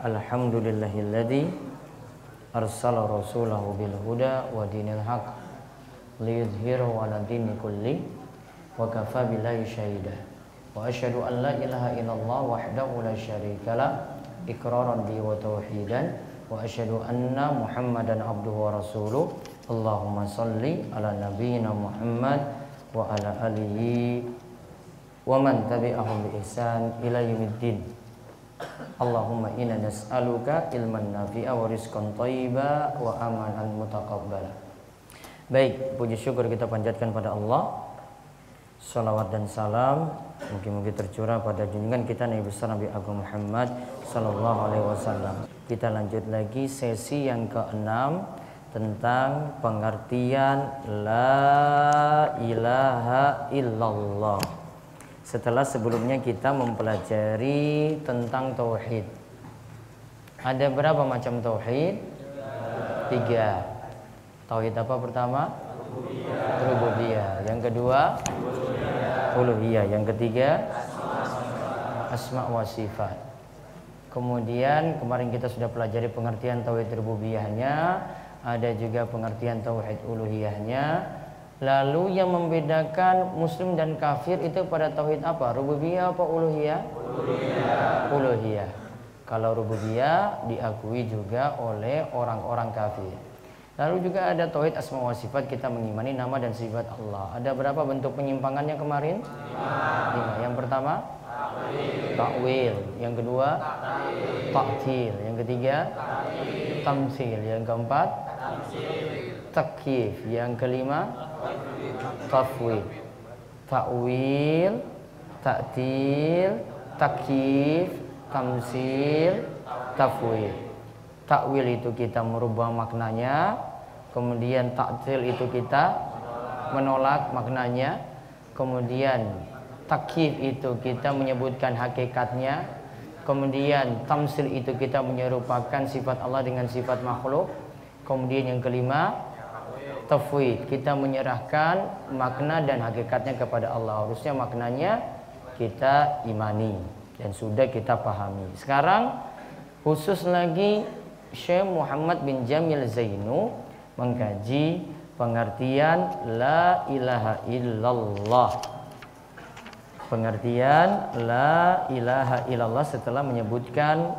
Alhamdulillahilladzi Arsala rasulahu bil huda wa dinil haq Liyudhiru ala dini kulli Wa kafa billahi syahida Wa ashadu an la ilaha illallah wahdahu la syarika la Iqraran bi wa tauhidan Wa ashadu anna muhammadan abduhu wa rasuluh Allahumma salli ala nabiyyina Muhammad wa ala alihi wa man tabi'ahum bi ihsan ila yaumiddin. Allahumma inna nas'aluka ilman nafi'a wa rizqan thayyiba wa amanan mutaqabbala. Baik, puji syukur kita panjatkan pada Allah. Salawat dan salam mungkin-mungkin tercurah pada junjungan kita Nabi besar Nabi Agung Muhammad sallallahu alaihi wasallam. Kita lanjut lagi sesi yang keenam tentang pengertian la ilaha illallah. Setelah sebelumnya kita mempelajari tentang tauhid. Ada berapa macam tauhid? Tiga. Tauhid apa pertama? Rububiyah. Yang kedua? Uluhiyah. Yang ketiga? Asma wa sifat. Kemudian kemarin kita sudah pelajari pengertian tauhid rububiyahnya ada juga pengertian tauhid uluhiyahnya. Lalu yang membedakan muslim dan kafir itu pada tauhid apa? Rububiyah apa uluhiyah? Uluhiyah. Uluhiyah. Kalau rububiyah diakui juga oleh orang-orang kafir. Lalu juga ada tauhid asma wa sifat kita mengimani nama dan sifat Allah. Ada berapa bentuk penyimpangannya kemarin? Lima. Yang pertama takwil. Yang kedua taktil. Yang ketiga tamsil. Yang keempat takyif. Yang kelima tafwid. Takwil, taktil, takyif, tamsil, tafwid. Takwil itu kita merubah maknanya, kemudian taktil itu kita menolak maknanya, kemudian takyif itu kita menyebutkan hakikatnya, kemudian tamsil itu kita menyerupakan sifat Allah dengan sifat makhluk, kemudian yang kelima tafwid kita menyerahkan makna dan hakikatnya kepada Allah. Harusnya maknanya kita imani dan sudah kita pahami. Sekarang khusus lagi Syekh Muhammad bin Jamil Zainu mengkaji pengertian la ilaha illallah. Pengertian la ilaha illallah setelah menyebutkan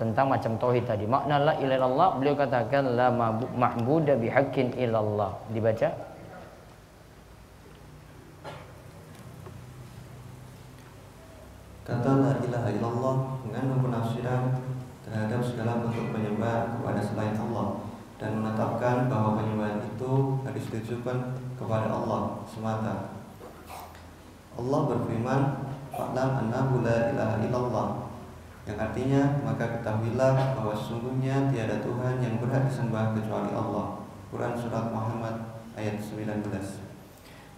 tentang macam tauhid tadi. Makna la ilaha illallah beliau katakan la ma'budu bihaqqin illallah. Dibaca. Kata la ilaha illallah mengandung penafsiran terhadap segala bentuk penyembahan kepada selain Allah dan menetapkan bahwa penyembahan itu harus ditujukan kepada Allah semata. Allah berfirman, "Fa'lam annahu la ilaha illallah." Yang artinya, maka ketahuilah bahwa sesungguhnya tiada Tuhan yang berhak disembah kecuali Allah. Quran surat Muhammad ayat 19.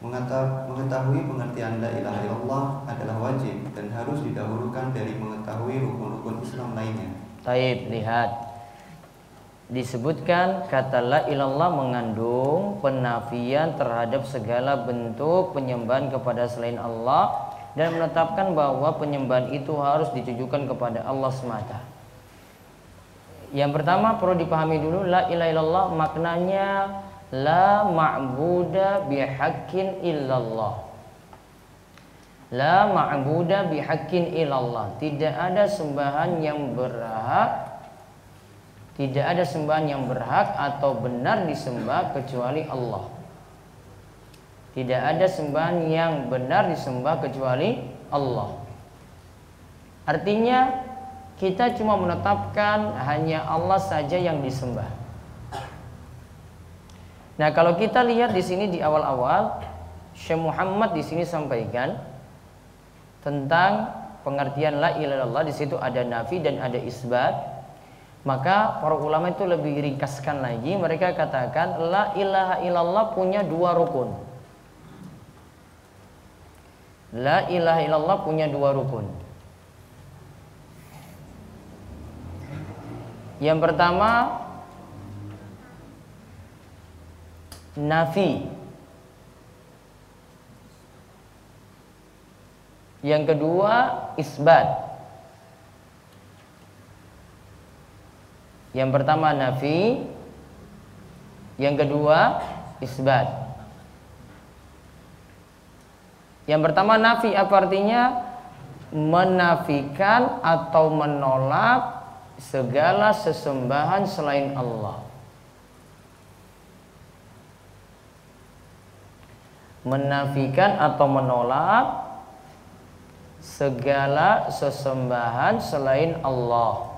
Mengetahui pengertian la ilaha illallah adalah wajib dan harus didahulukan dari mengetahui rukun-rukun Islam lainnya. Taib, lihat. Disebutkan kata la ilallah mengandung penafian terhadap segala bentuk penyembahan kepada selain Allah dan menetapkan bahwa penyembahan itu harus ditujukan kepada Allah semata. Yang pertama perlu dipahami dulu la ilaha illallah maknanya la ma'buda bihaqqin illallah. La ma'buda bihaqqin illallah. Tidak ada sembahan yang berhak tidak ada sembahan yang berhak atau benar disembah kecuali Allah. Tidak ada sembahan yang benar disembah kecuali Allah. Artinya kita cuma menetapkan hanya Allah saja yang disembah. Nah, kalau kita lihat di sini di awal-awal Syekh Muhammad di sini sampaikan tentang pengertian la ilaha illallah di situ ada nafi dan ada isbat Maka para ulama itu lebih ringkaskan lagi, mereka katakan la ilaha illallah punya dua rukun. La ilaha illallah punya dua rukun. Yang pertama nafi. Yang kedua isbat. Yang pertama nafi, yang kedua isbat. Yang pertama nafi apa artinya? Menafikan atau menolak segala sesembahan selain Allah. Menafikan atau menolak segala sesembahan selain Allah.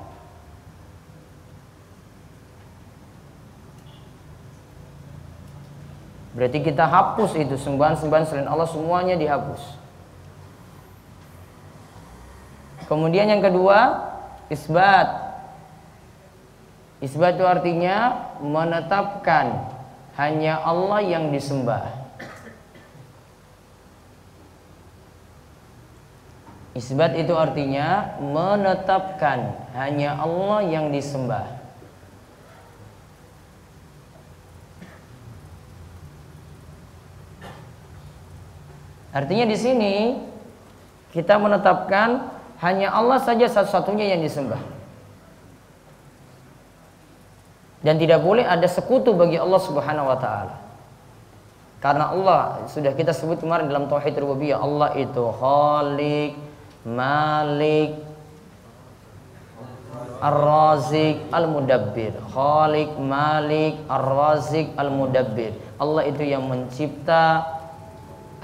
Berarti kita hapus itu sembahan-sembahan selain Allah semuanya dihapus. Kemudian yang kedua, isbat. Isbat itu artinya menetapkan hanya Allah yang disembah. Isbat itu artinya menetapkan hanya Allah yang disembah. Artinya di sini kita menetapkan hanya Allah saja satu-satunya yang disembah. Dan tidak boleh ada sekutu bagi Allah Subhanahu wa taala. Karena Allah sudah kita sebut kemarin dalam tauhid rububiyah, Allah itu Khaliq, Malik, Ar-Razik, Al-Mudabbir. Khaliq, Malik, Ar-Razik, Al-Mudabbir. Allah itu yang mencipta,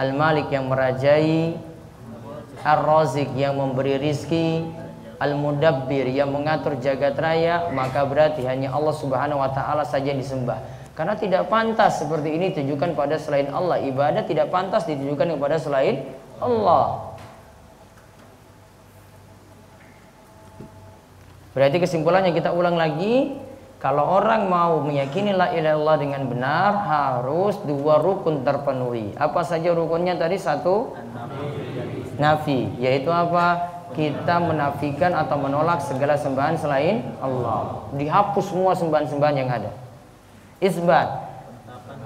Al-Malik yang merajai Ar-Razik yang memberi rizki Al-Mudabbir yang mengatur jagat raya Maka berarti hanya Allah subhanahu wa ta'ala saja yang disembah. Karena tidak pantas seperti ini ditujukan pada selain Allah. Ibadah tidak pantas ditujukan kepada selain Allah. Berarti kesimpulannya kita ulang lagi kalau orang mau meyakini la ilaha illallah dengan benar harus dua rukun terpenuhi. Apa saja rukunnya tadi? Satu nafi, yaitu apa? Kita menafikan atau menolak segala sembahan selain Allah. Dihapus semua sembahan-sembahan yang ada. Isbat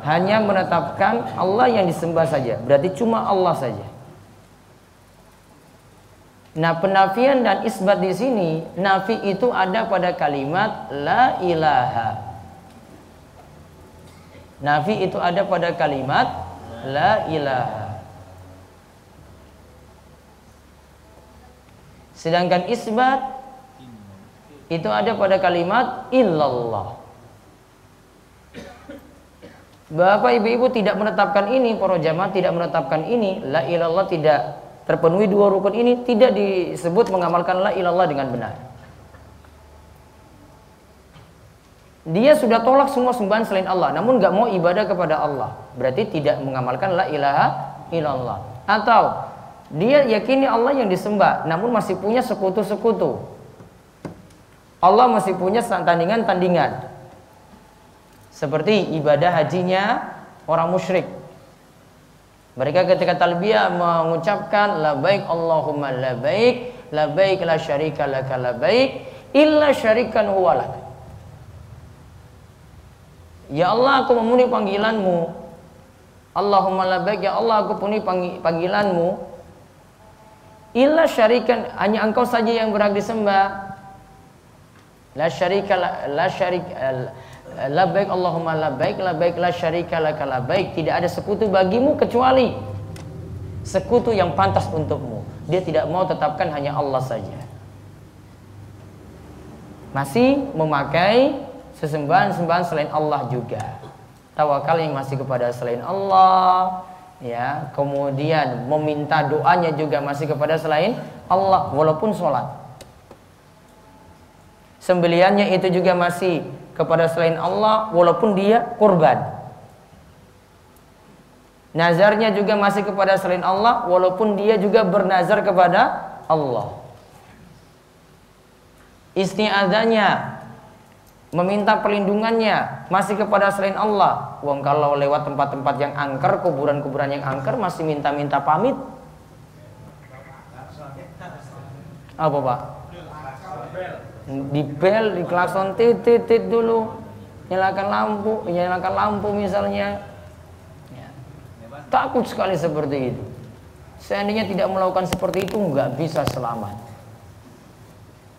hanya menetapkan Allah yang disembah saja. Berarti cuma Allah saja. Nah, penafian dan isbat di sini, nafi itu ada pada kalimat la ilaha. Nafi itu ada pada kalimat la ilaha. Sedangkan isbat itu ada pada kalimat illallah. Bapak ibu-ibu tidak menetapkan ini, para jamaah tidak menetapkan ini, la ilallah tidak terpenuhi dua rukun ini tidak disebut mengamalkan la ilallah dengan benar. Dia sudah tolak semua sembahan selain Allah, namun nggak mau ibadah kepada Allah. Berarti tidak mengamalkan la ilaha illallah. Atau dia yakini Allah yang disembah, namun masih punya sekutu-sekutu. Allah masih punya tandingan-tandingan. Seperti ibadah hajinya orang musyrik. Mereka ketika talbiyah mengucapkan baik Allahumma baik la baik la syarika laka baik illa syarikan huwalak. Ya Allah aku memenuhi panggilanmu. Allahumma baik ya Allah aku penuhi panggilanmu. Illa syarikan hanya engkau saja yang berhak disembah. La syarika la, la syarik Labbaik Allahumma labbaik labbaik la syarika laka labbaik. Tidak ada sekutu bagimu kecuali sekutu yang pantas untukmu. Dia tidak mau tetapkan hanya Allah saja. Masih memakai sesembahan-sembahan selain Allah juga. Tawakal yang masih kepada selain Allah ya. Kemudian meminta doanya juga masih kepada selain Allah walaupun sholat. Sembeliannya itu juga masih kepada selain Allah walaupun dia kurban. Nazarnya juga masih kepada selain Allah walaupun dia juga bernazar kepada Allah. Isti'adzanya meminta perlindungannya masih kepada selain Allah. Wong kalau lewat tempat-tempat yang angker, kuburan-kuburan yang angker masih minta-minta pamit. Apa pak? Di bel, di klakson titit tit dulu, nyalakan lampu, nyalakan lampu misalnya. Ya. Takut sekali seperti itu. Seandainya tidak melakukan seperti itu nggak bisa selamat.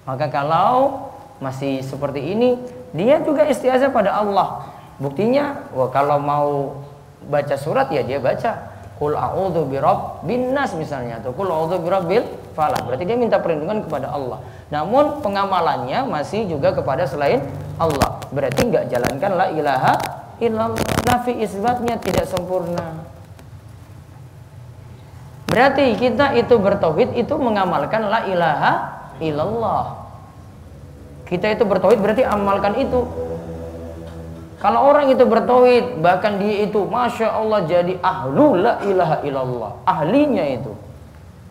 Maka kalau masih seperti ini, dia juga istiazah pada Allah. Buktinya, wah kalau mau baca surat ya dia baca Kul a'udzu birabbin nas misalnya atau kul a'udzu birabbil falaq. Berarti dia minta perlindungan kepada Allah. Namun pengamalannya masih juga kepada selain Allah. Berarti nggak jalankan la ilaha illallah. Nafi isbatnya tidak sempurna. Berarti kita itu bertauhid itu mengamalkan la ilaha illallah. Kita itu bertauhid berarti amalkan itu. Kalau orang itu bertauhid, bahkan dia itu masya Allah jadi ahlu la ilaha illallah, ahlinya itu.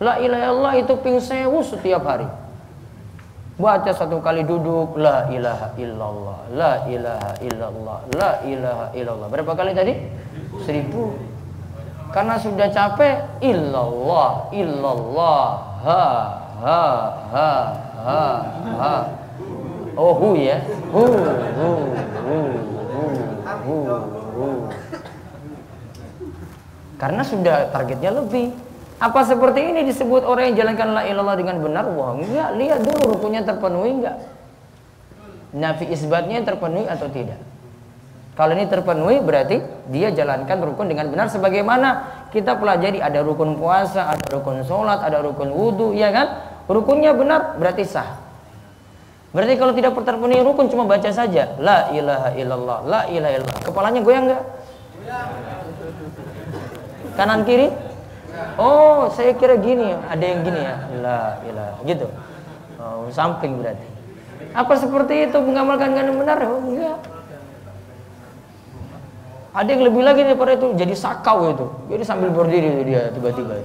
La ilaha illallah itu ping sewu setiap hari. Baca satu kali duduk la ilaha illallah, la ilaha illallah, la ilaha illallah. Berapa kali tadi? Seribu. Karena sudah capek illallah, illallah, ha ha ha ha ha. Oh hu ya. Hu hu hu. Karena sudah targetnya lebih. Apa seperti ini disebut orang yang jalankan la ilallah dengan benar? Wah, enggak. Lihat dulu rukunnya terpenuhi enggak? Nafi isbatnya terpenuhi atau tidak? Kalau ini terpenuhi berarti dia jalankan rukun dengan benar sebagaimana kita pelajari ada rukun puasa, ada rukun sholat, ada rukun wudhu, ya kan? Rukunnya benar berarti sah. Berarti kalau tidak terpenuhi rukun cuma baca saja la ilaha illallah, la ilaha illallah. Kepalanya goyang enggak? Kanan kiri? Oh, saya kira gini, ada yang gini ya. La ilaha gitu. Oh, samping berarti. Apa seperti itu mengamalkan dengan benar? Oh, enggak. Ada yang lebih lagi daripada itu jadi sakau itu. Jadi sambil berdiri dia tiba-tiba.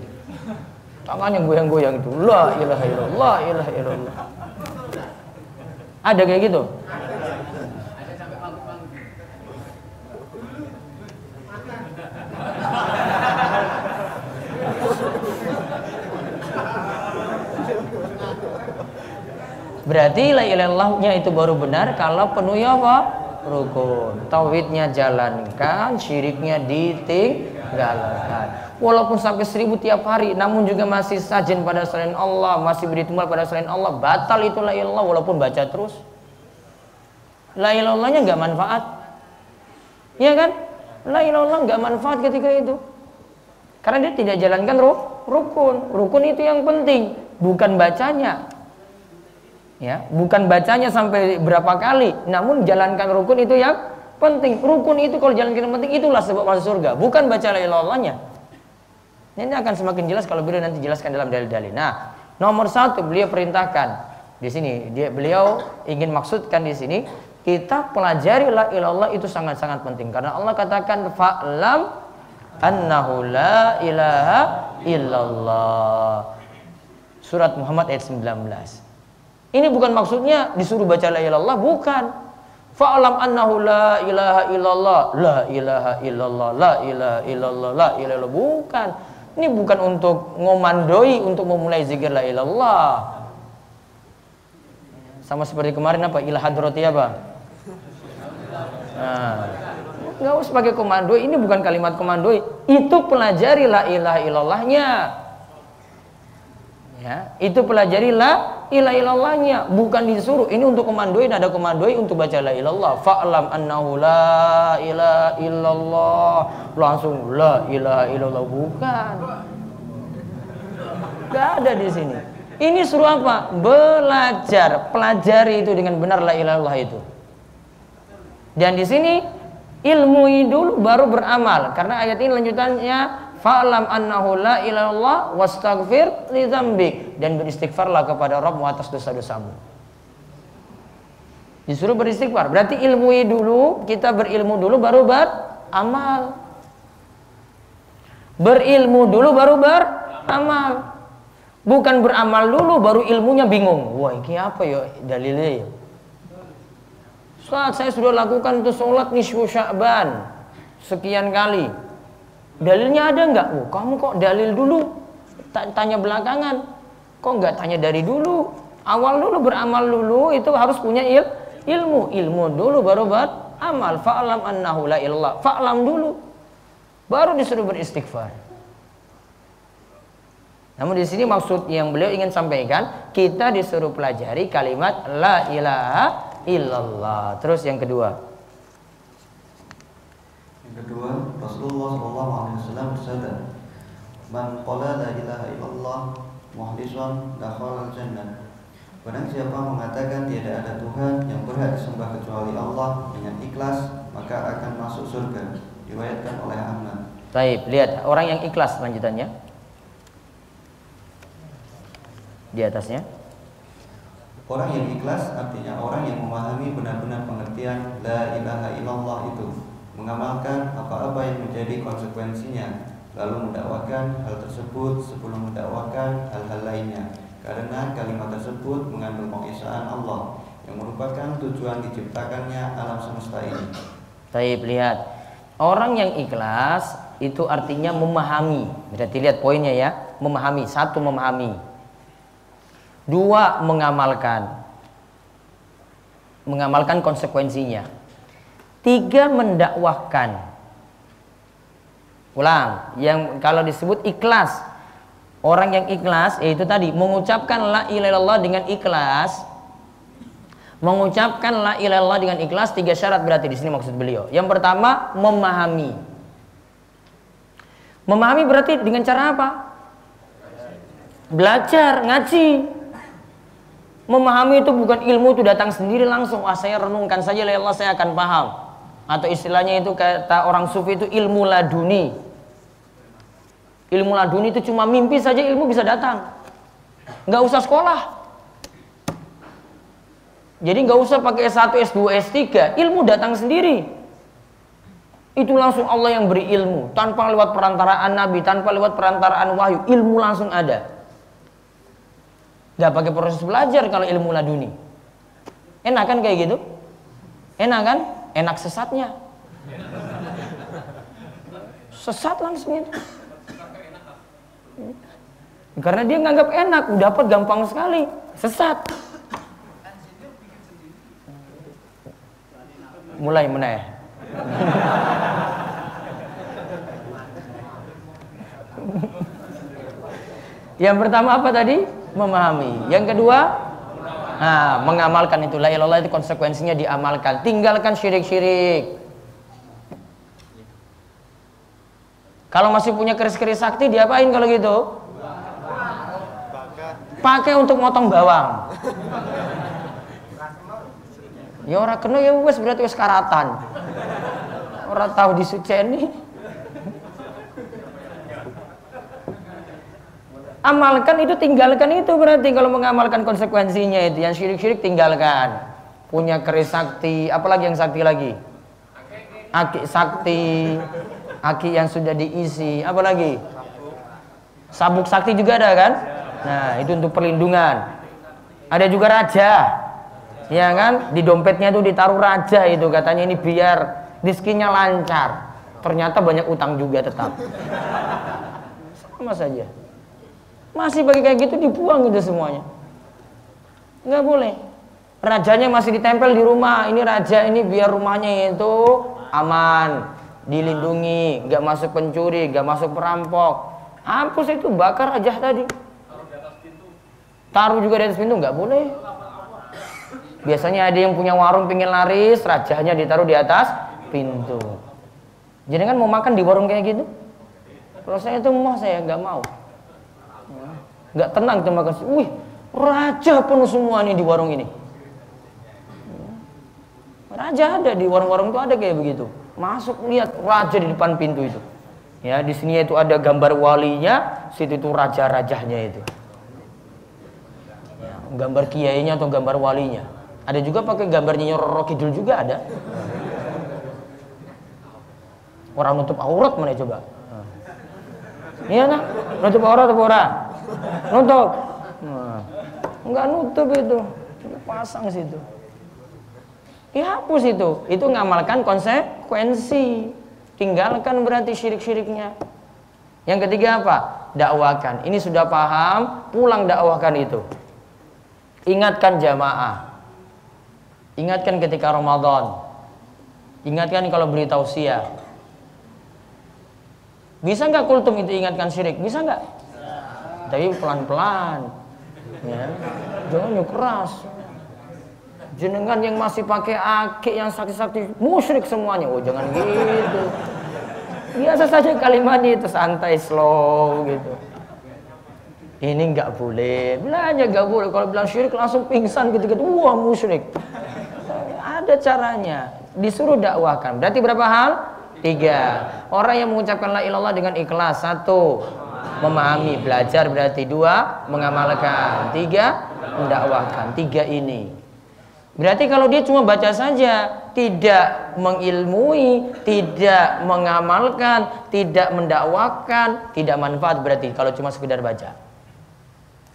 Tangannya goyang-goyang itu. La ilaha illallah, la ilaha illallah. Ada kayak gitu? Berarti la ilallahnya itu baru benar kalau penuhi apa? Rukun. Tauhidnya jalankan, syiriknya ditinggalkan. Walaupun sampai seribu tiap hari, namun juga masih sajen pada selain Allah, masih beri tumbal pada selain Allah, batal itu la ilallah walaupun baca terus. La ilallahnya nggak manfaat. Iya kan? La ilallah nggak manfaat ketika itu. Karena dia tidak jalankan rukun. Rukun itu yang penting, bukan bacanya. Ya, bukan bacanya sampai berapa kali, namun jalankan rukun itu yang penting. Rukun itu kalau jalankan yang penting itulah sebab masuk surga, bukan baca la ilallahnya. Ini akan semakin jelas kalau beliau nanti jelaskan dalam dalil-dalil. Nah, nomor satu beliau perintahkan di sini dia beliau ingin maksudkan di sini kita pelajari la ilallah itu sangat-sangat penting karena Allah katakan fa'lam annahu la ilaha illallah. Surat Muhammad ayat 19. Ini bukan maksudnya disuruh baca la ilallah, bukan. Fa'lam annahu la ilaha illallah, la ilaha illallah, la ilaha illallah, la ilaha illallah, bukan. Ini bukan untuk ngomandoi untuk memulai zikir la ilallah. Sama seperti kemarin apa? Ilah hadrati apa? Nah, nggak usah pakai komando. Ini bukan kalimat komando. Itu pelajari la ilaha illallahnya. Ya, itu pelajari la ilaha illallahnya, bukan disuruh. Ini untuk komandoin ada komandoi untuk baca la ilallah. Fa'lam annahu la ilaha illallah. Langsung la ilaha illallah bukan. Gak ada di sini. Ini suruh apa? Belajar, pelajari itu dengan benar la ilaha illallah itu. Dan di sini ilmu dulu baru beramal karena ayat ini lanjutannya fa'lam annahu la ilallah wastaghfir li dzambik dan beristighfarlah kepada Rabbmu atas dosa-dosamu. Disuruh beristighfar. Berarti ilmu dulu, kita berilmu dulu baru beramal. Berilmu dulu baru beramal. Bukan beramal dulu baru ilmunya bingung. Wah, ini apa ya dalilnya ya? Ustaz, saya sudah lakukan itu sholat nisfu sya'ban sekian kali. Dalilnya ada nggak? Oh, kamu kok dalil dulu? Tanya belakangan. Kok nggak tanya dari dulu? Awal dulu beramal dulu itu harus punya il ilmu. Ilmu dulu baru beramal. Fa'lam annahu la ilallah. Fa'lam dulu. Baru disuruh beristighfar. Namun di sini maksud yang beliau ingin sampaikan, kita disuruh pelajari kalimat la ilaha illallah. Terus yang kedua. Kedua, Rasulullah SAW bersabda, "Man qala la ilaha illallah muhlisan dakhala jannah." Barang siapa mengatakan tiada ada Tuhan yang berhak disembah kecuali Allah dengan ikhlas, maka akan masuk surga. Diriwayatkan oleh Ahmad. Baik, lihat orang yang ikhlas lanjutannya. Di atasnya. Orang yang ikhlas artinya orang yang memahami benar-benar pengertian la ilaha illallah itu, mengamalkan apa-apa yang menjadi konsekuensinya, lalu mendakwakan hal tersebut sebelum mendakwakan hal-hal lainnya. Karena kalimat tersebut mengandung pengesaan Allah yang merupakan tujuan diciptakannya alam semesta ini. Baik, lihat. Orang yang ikhlas itu artinya memahami. Berarti lihat poinnya ya, memahami. Satu memahami. Dua, mengamalkan. Mengamalkan konsekuensinya. Tiga, mendakwahkan. Ulang, yang kalau disebut ikhlas. Orang yang ikhlas yaitu tadi mengucapkan la ilaha dengan ikhlas. Mengucapkan la ilaha dengan ikhlas tiga syarat berarti di sini maksud beliau. Yang pertama, memahami. Memahami berarti dengan cara apa? Belajar, ngaji. Memahami itu bukan ilmu itu datang sendiri langsung. Ah saya renungkan saja ya Allah saya akan paham. Atau istilahnya itu kata orang sufi itu ilmu laduni. Ilmu laduni itu cuma mimpi saja ilmu bisa datang. Nggak usah sekolah. Jadi nggak usah pakai S1, S2, S3. Ilmu datang sendiri. Itu langsung Allah yang beri ilmu. Tanpa lewat perantaraan Nabi, tanpa lewat perantaraan wahyu. Ilmu langsung ada. Gak pakai proses belajar kalau ilmu laduni. Enak kan kayak gitu? Enak kan? Enak sesatnya. Sesat langsung itu. Karena dia nganggap enak, dapat gampang sekali. Sesat. Mulai meneh. Yang pertama apa tadi? memahami. Yang kedua, nah, mengamalkan itu. La ilallah itu konsekuensinya diamalkan. Tinggalkan syirik-syirik. Kalau masih punya keris-keris sakti, diapain kalau gitu? Pakai untuk motong bawang. Ya orang kena ya wes berarti wes karatan. Orang tahu disuceni. Amalkan itu tinggalkan itu berarti. Kalau mengamalkan konsekuensinya itu yang syirik-syirik tinggalkan. Punya keris sakti. Apalagi yang sakti lagi? Aki sakti. Aki yang sudah diisi. Apalagi? Sabuk sakti juga ada kan? Nah itu untuk perlindungan. Ada juga raja. Ya kan? Di dompetnya itu ditaruh raja itu. Katanya ini biar rizkinya lancar. Ternyata banyak utang juga tetap. Sama saja masih bagi kayak gitu dibuang gitu semuanya. Nggak boleh. Rajanya masih ditempel di rumah. Ini raja ini biar rumahnya itu aman, dilindungi, nggak masuk pencuri, nggak masuk perampok. Hapus itu bakar aja tadi. Taruh juga di atas pintu nggak boleh. Biasanya ada yang punya warung pingin laris, rajanya ditaruh di atas pintu. Jadi kan mau makan di warung kayak gitu? Saya itu mau saya nggak mau nggak tenang kita makan wih raja penuh semua nih di warung ini. Raja ada di warung-warung itu ada kayak begitu. Masuk lihat raja di depan pintu itu. Ya di sini itu ada gambar walinya situ itu raja-rajanya itu. Ya, gambar kiainya atau gambar walinya. Ada juga pakai gambarnya Roro Kidul juga ada. Orang nutup aurat mana coba? Iya nak? Nutup aurat apa orang nutup nah, nggak nutup itu pasang situ Dihapus itu. Itu ngamalkan konsekuensi. Tinggalkan berarti syirik-syiriknya. Yang ketiga apa? Dakwakan. Ini sudah paham, pulang dakwakan itu. Ingatkan jamaah. Ingatkan ketika Ramadan. Ingatkan kalau beri tausiah. Bisa nggak kultum itu ingatkan syirik? Bisa nggak? Tapi pelan-pelan. Ya. Jangan yuk keras. Jenengan yang masih pakai akik yang sakti-sakti musyrik semuanya. Oh jangan gitu. Biasa saja kalimatnya itu santai slow gitu. Ini nggak boleh. Belanja nggak boleh. Kalau bilang syirik langsung pingsan gitu gitu wah musyrik. Ada caranya. Disuruh dakwahkan. Berarti berapa hal? Tiga. Orang yang mengucapkan la ilallah dengan ikhlas. Satu memahami belajar berarti dua mengamalkan tiga mendakwahkan tiga ini Berarti kalau dia cuma baca saja, tidak mengilmui, tidak mengamalkan, tidak mendakwakan, tidak manfaat berarti kalau cuma sekedar baca.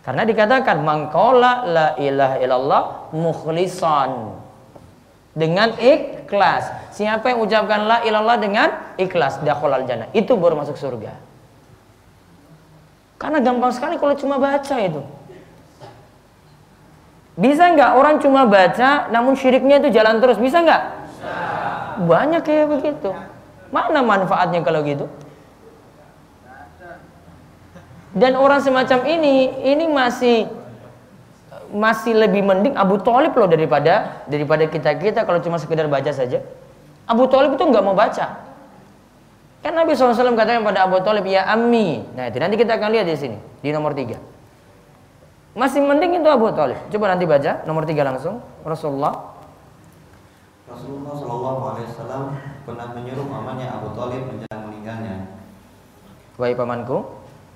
Karena dikatakan mangkola la ilaha illallah mukhlisan dengan ikhlas. Siapa yang ucapkan la ilallah dengan ikhlas dakhalal jannah, itu baru masuk surga. Karena gampang sekali kalau cuma baca itu. Bisa nggak orang cuma baca namun syiriknya itu jalan terus? Bisa nggak? Banyak kayak begitu. Mana manfaatnya kalau gitu? Dan orang semacam ini, ini masih masih lebih mending Abu Talib loh daripada daripada kita kita kalau cuma sekedar baca saja. Abu Talib itu nggak mau baca. Kan Nabi SAW katakan pada Abu Talib ya Ammi. Nah itu nanti kita akan lihat di sini di nomor tiga. Masih mending itu Abu Talib. Coba nanti baca nomor tiga langsung. Rasulullah. Rasulullah Shallallahu Alaihi Wasallam pernah menyuruh pamannya Abu Talib menjelang meninggalnya. Wahai pamanku.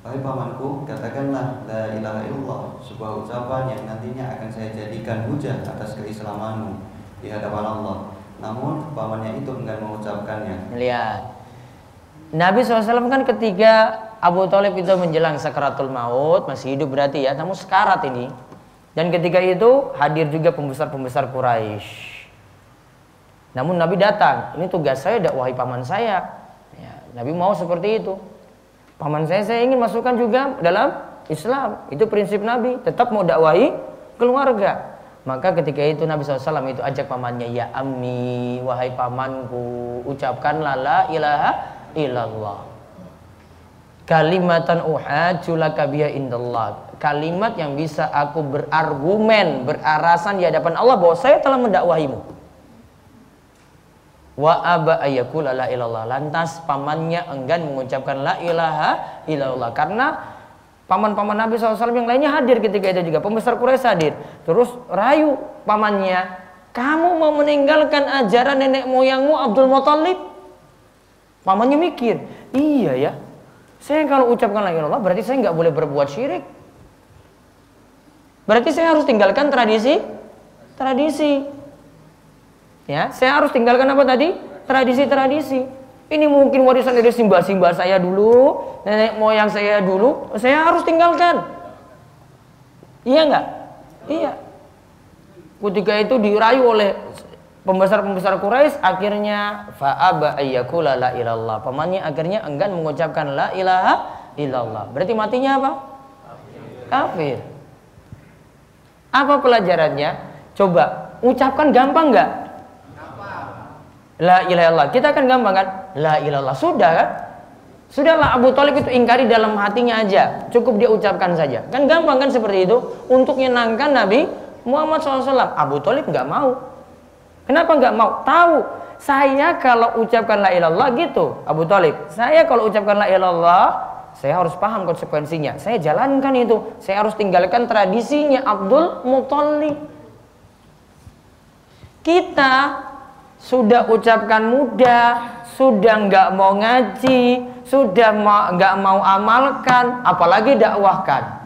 Wahai pamanku, katakanlah la ilaha illallah, sebuah ucapan yang nantinya akan saya jadikan hujah atas keislamanmu di hadapan Allah. Namun pamannya itu enggan mengucapkannya. Lihat. Nabi SAW kan ketika Abu Talib itu menjelang sakaratul maut, masih hidup berarti ya, namun sekarat ini. Dan ketika itu hadir juga pembesar-pembesar Quraisy. Namun Nabi datang, ini tugas saya dakwahi paman saya. Ya, Nabi mau seperti itu. Paman saya saya ingin masukkan juga dalam Islam. Itu prinsip Nabi, tetap mau dakwahi keluarga. Maka ketika itu Nabi SAW itu ajak pamannya, ya ammi, wahai pamanku, ucapkanlah la ilaha illallah kalimatan uhaju laka biha indallah. Kalimat yang bisa aku berargumen berarasan di hadapan Allah bahwa saya telah mendakwahimu. Wa aba ayyakula la ilallah. Lantas pamannya enggan mengucapkan la ilaha illallah karena paman-paman Nabi SAW yang lainnya hadir ketika itu juga. Pembesar Quraisy hadir. Terus rayu pamannya. Kamu mau meninggalkan ajaran nenek moyangmu Abdul Muthalib pamannya mikir iya ya saya kalau ucapkan la ilaha berarti saya nggak boleh berbuat syirik. Berarti saya harus tinggalkan tradisi tradisi. Ya, saya harus tinggalkan apa tadi? Tradisi-tradisi. Ini mungkin warisan dari simbah-simbah saya dulu, nenek moyang saya dulu, saya harus tinggalkan. Iya nggak? Iya. Ketika itu dirayu oleh pembesar-pembesar Quraisy akhirnya fa'aba ayyakula la ilallah. Pamannya akhirnya enggan mengucapkan la ilaha illallah. Berarti matinya apa? Kafir. Apa pelajarannya? Coba ucapkan gampang nggak? La ilaha illallah. Kita kan gampang kan? La ilallah. Sudah kan? Sudahlah Abu Talib itu ingkari dalam hatinya aja. Cukup dia ucapkan saja. Kan gampang kan seperti itu. Untuk menyenangkan Nabi Muhammad SAW. Abu Talib nggak mau. Kenapa nggak mau? Tahu. Saya kalau ucapkan la ilallah gitu, Abu Talib. Saya kalau ucapkan la ilallah, saya harus paham konsekuensinya. Saya jalankan itu. Saya harus tinggalkan tradisinya Abdul Muthalib. Kita sudah ucapkan mudah, sudah nggak mau ngaji, sudah nggak mau amalkan, apalagi dakwahkan.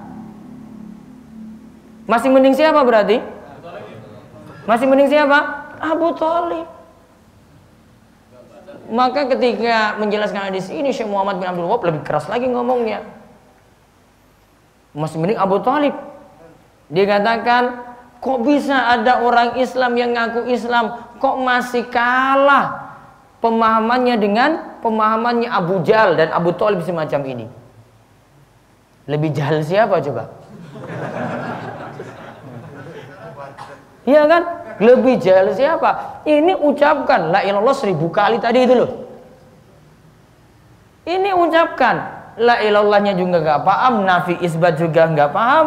Masih mending siapa berarti? Masih mending siapa? Abu Talib. Maka ketika menjelaskan hadis ini Syekh Muhammad bin Abdul Wahab lebih keras lagi ngomongnya. Masih mending Abu Talib. Dia katakan kok bisa ada orang Islam yang ngaku Islam kok masih kalah pemahamannya dengan pemahamannya Abu Jahal dan Abu Thalib semacam ini. Lebih jahil siapa coba? Iya kan? Lebih jahil siapa? Ini ucapkan la ilallah seribu kali tadi itu loh. Ini ucapkan la ilallahnya juga nggak paham, nafi isbat juga nggak paham,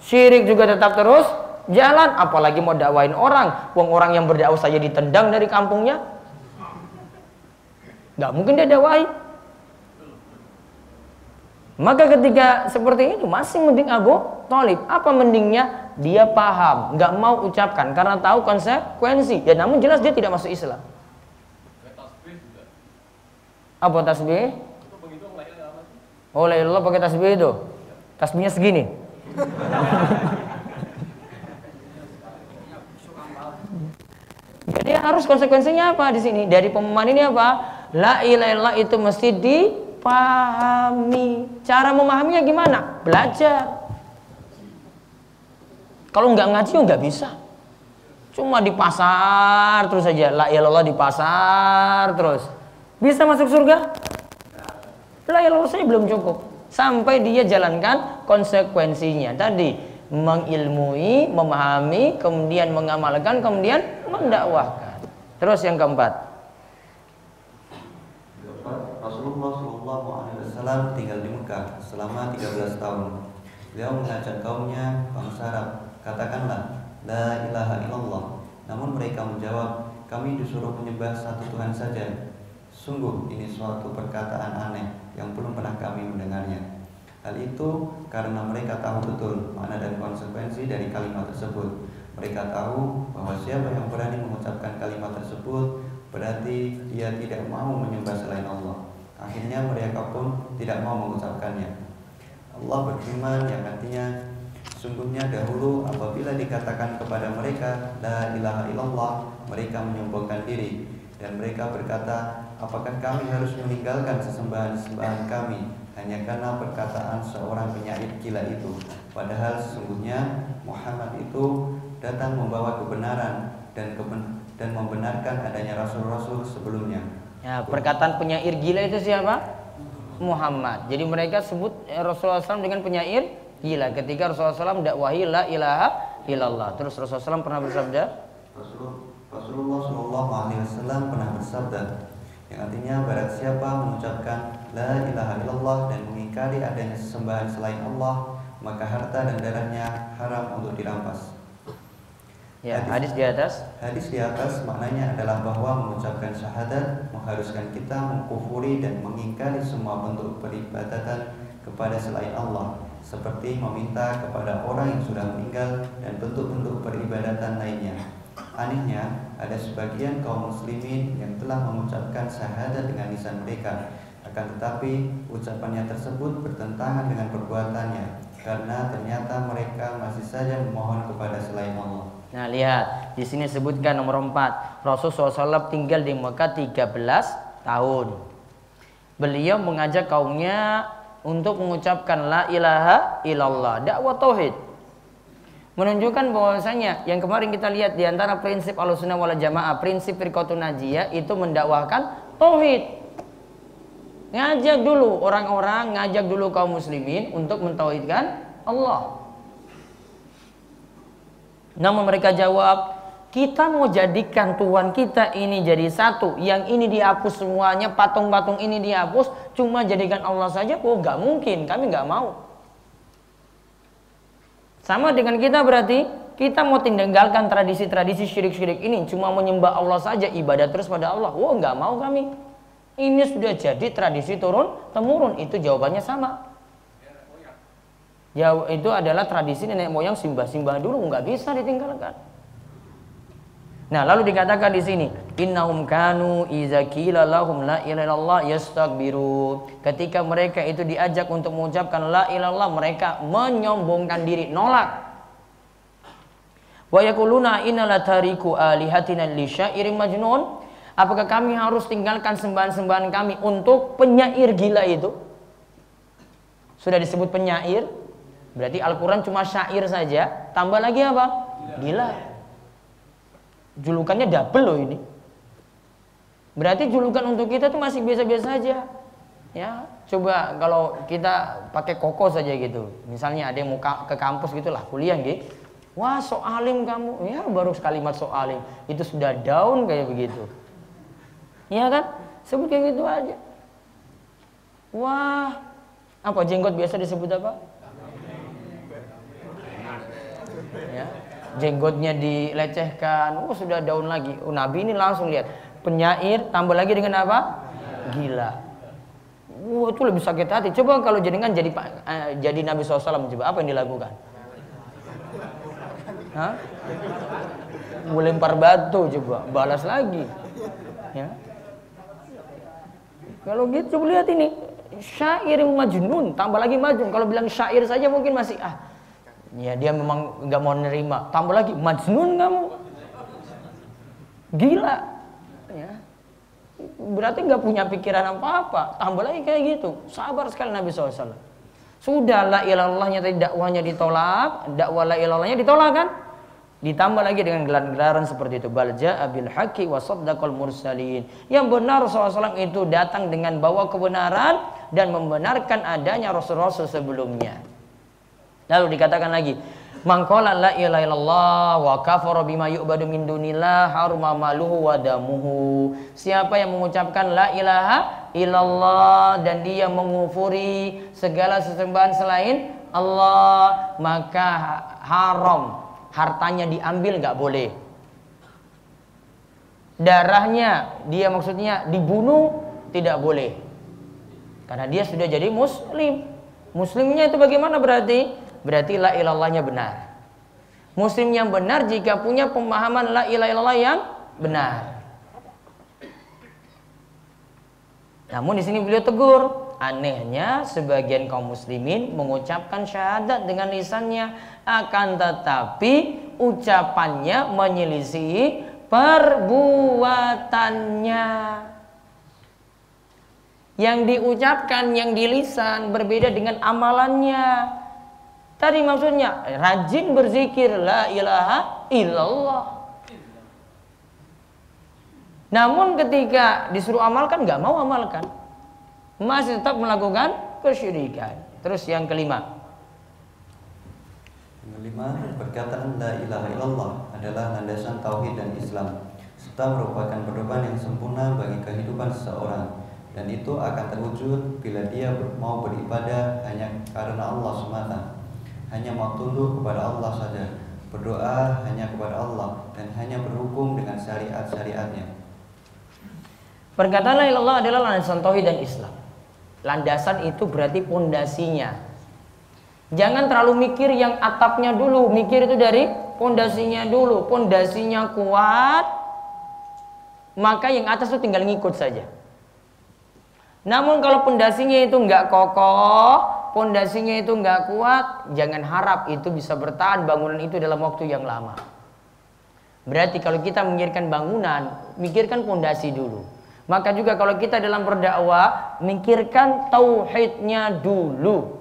syirik juga tetap terus jalan, apalagi mau dakwain orang. Wong orang yang berdakwah saja ditendang dari kampungnya. Nggak mungkin dia dakwain. Maka ketika seperti itu masih mending Abu Talib. Apa mendingnya? Dia paham, nggak mau ucapkan karena tahu konsekuensi. Ya namun jelas dia tidak masuk Islam. Apa tasbih? La ilallah pakai tasbih itu. Tasbihnya segini. Jadi harus konsekuensinya apa di sini? Dari pemahaman ini apa? La ilaha itu mesti dipahami. Cara memahaminya gimana? Belajar. Kalau nggak ngaji nggak bisa. Cuma di pasar terus saja. La ilallah di pasar terus. Bisa masuk surga? La ilaha saya belum cukup. Sampai dia jalankan konsekuensinya. Tadi mengilmui, memahami, kemudian mengamalkan, kemudian mendakwahkan. Terus yang keempat. Rasulullah Shallallahu Alaihi Wasallam tinggal di Mekah selama 13 tahun. Beliau mengajak kaumnya bangsa Arab, katakanlah La ilaha illallah. Namun mereka menjawab, kami disuruh menyembah satu Tuhan saja. Sungguh ini suatu perkataan aneh yang belum pernah kami mendengarnya. Hal itu karena mereka tahu betul makna dan konsekuensi dari kalimat tersebut. Mereka tahu bahwa siapa yang berani mengucapkan kalimat tersebut berarti dia tidak mau menyembah selain Allah. Akhirnya mereka pun tidak mau mengucapkannya. Allah berfirman yang artinya Sungguhnya dahulu apabila dikatakan kepada mereka La ilaha illallah Mereka menyombongkan diri Dan mereka berkata Apakah kami harus meninggalkan sesembahan-sesembahan kami hanya karena perkataan seorang penyair gila itu? Padahal sesungguhnya Muhammad itu datang membawa kebenaran dan keben dan membenarkan adanya rasul-rasul sebelumnya. Ya, perkataan penyair gila itu siapa? Muhammad. Jadi mereka sebut Rasulullah SAW dengan penyair gila. Ketika Rasulullah SAW dakwahi la ilaha illallah. Terus Rasulullah SAW pernah bersabda? Rasulullah SAW pernah bersabda, yang artinya barang siapa mengucapkan la ilaha illallah dan mengingkari adanya sesembahan selain Allah maka harta dan darahnya haram untuk dirampas. Ya, hadis, hadis di atas. Hadis di atas maknanya adalah bahwa mengucapkan syahadat mengharuskan kita mengkufuri dan mengingkari semua bentuk peribadatan kepada selain Allah seperti meminta kepada orang yang sudah meninggal dan bentuk-bentuk peribadatan lainnya. Anehnya, ada sebagian kaum muslimin yang telah mengucapkan syahadat dengan lisan mereka, akan tetapi ucapannya tersebut bertentangan dengan perbuatannya karena ternyata mereka masih saja memohon kepada selain Allah. Nah, lihat, di sini sebutkan nomor 4. Rasulullah SAW tinggal di Mekah 13 tahun. Beliau mengajak kaumnya untuk mengucapkan la ilaha illallah, dakwah tauhid menunjukkan bahwasanya yang kemarin kita lihat di antara prinsip Ahlussunnah wal Jamaah, prinsip Firqatun Najiyah itu mendakwahkan tauhid. Ngajak dulu orang-orang, ngajak dulu kaum muslimin untuk mentauhidkan Allah. Namun mereka jawab, kita mau jadikan Tuhan kita ini jadi satu, yang ini dihapus semuanya, patung-patung ini dihapus, cuma jadikan Allah saja, oh nggak mungkin, kami nggak mau. Sama dengan kita berarti kita mau tinggalkan tradisi-tradisi syirik-syirik ini cuma menyembah Allah saja ibadah terus pada Allah. Wah nggak mau kami. Ini sudah jadi tradisi turun temurun itu jawabannya sama. Ya itu adalah tradisi nenek moyang simbah-simbah dulu nggak bisa ditinggalkan. Nah, lalu dikatakan di sini, innahum kanu iza lahum la ilaha illallah yastakbiru. Ketika mereka itu diajak untuk mengucapkan la ilallah, mereka menyombongkan diri, nolak. Wa yaquluna inna la tariku alihatina li syairin majnun. Apakah kami harus tinggalkan sembahan-sembahan kami untuk penyair gila itu? Sudah disebut penyair, berarti Al-Quran cuma syair saja. Tambah lagi apa? Gila. Julukannya double loh ini. Berarti julukan untuk kita tuh masih biasa-biasa aja. Ya, coba kalau kita pakai koko saja gitu. Misalnya ada yang mau ke kampus gitulah, kuliah gitu. Wah, so alim kamu. Ya, baru kalimat so alim. Itu sudah down kayak begitu. Iya kan? Sebut kayak gitu aja. Wah, apa jenggot biasa disebut apa? Ya, jenggotnya dilecehkan. Oh, sudah daun lagi. Oh, Nabi ini langsung lihat penyair tambah lagi dengan apa? Gila. Wah, itu lebih sakit hati. Coba kalau jenengan jadi uh, jadi Nabi SAW coba apa yang dilakukan? Hah? Melempar batu coba, balas lagi. Ya. Kalau gitu coba lihat ini, syair majnun, tambah lagi majnun. Kalau bilang syair saja mungkin masih ah, ya dia memang nggak mau nerima. Tambah lagi majnun kamu, gila. Ya. Berarti nggak punya pikiran apa-apa. Tambah lagi kayak gitu. Sabar sekali Nabi SAW. Sudah la ilallahnya tadi dakwahnya ditolak, dakwah la ilallahnya ditolak kan? Ditambah lagi dengan gelar-gelaran seperti itu. Balja abil haqi wa saddaqal mursalin. Yang benar SAW itu datang dengan bawa kebenaran dan membenarkan adanya rasul-rasul sebelumnya. Lalu dikatakan lagi, Mangkola la ilaha illallah wa kafara bima yu'badu min dunillah haruma maluhu wa damuhu. Siapa yang mengucapkan la ilaha illallah dan dia mengufuri segala sesembahan selain Allah, maka haram hartanya diambil nggak boleh. Darahnya dia maksudnya dibunuh tidak boleh. Karena dia sudah jadi muslim. Muslimnya itu bagaimana berarti? Berarti la ilallahnya benar. Muslim yang benar jika punya pemahaman la ilaha illallah yang benar. Namun di sini beliau tegur, Anehnya sebagian kaum muslimin mengucapkan syahadat dengan lisannya akan tetapi ucapannya menyelisih perbuatannya. Yang diucapkan yang di lisan berbeda dengan amalannya. Tadi maksudnya rajin berzikir la ilaha illallah. Namun ketika disuruh amalkan nggak mau amalkan masih tetap melakukan kesyirikan. Terus yang kelima. Yang kelima, perkataan la ilaha illallah adalah landasan tauhid dan Islam serta merupakan pedoman yang sempurna bagi kehidupan seseorang dan itu akan terwujud bila dia mau beribadah hanya karena Allah semata hanya mau tunduk kepada Allah saja berdoa hanya kepada Allah dan hanya berhukum dengan syariat-syariatnya Perkataan la ilallah adalah landasan tauhid dan Islam Landasan itu berarti pondasinya. Jangan terlalu mikir yang atapnya dulu, mikir itu dari pondasinya dulu. Pondasinya kuat, maka yang atas itu tinggal ngikut saja. Namun kalau pondasinya itu nggak kokoh, pondasinya itu nggak kuat, jangan harap itu bisa bertahan bangunan itu dalam waktu yang lama. Berarti kalau kita memikirkan bangunan, mikirkan pondasi dulu. Maka juga kalau kita dalam berdakwah mikirkan tauhidnya dulu.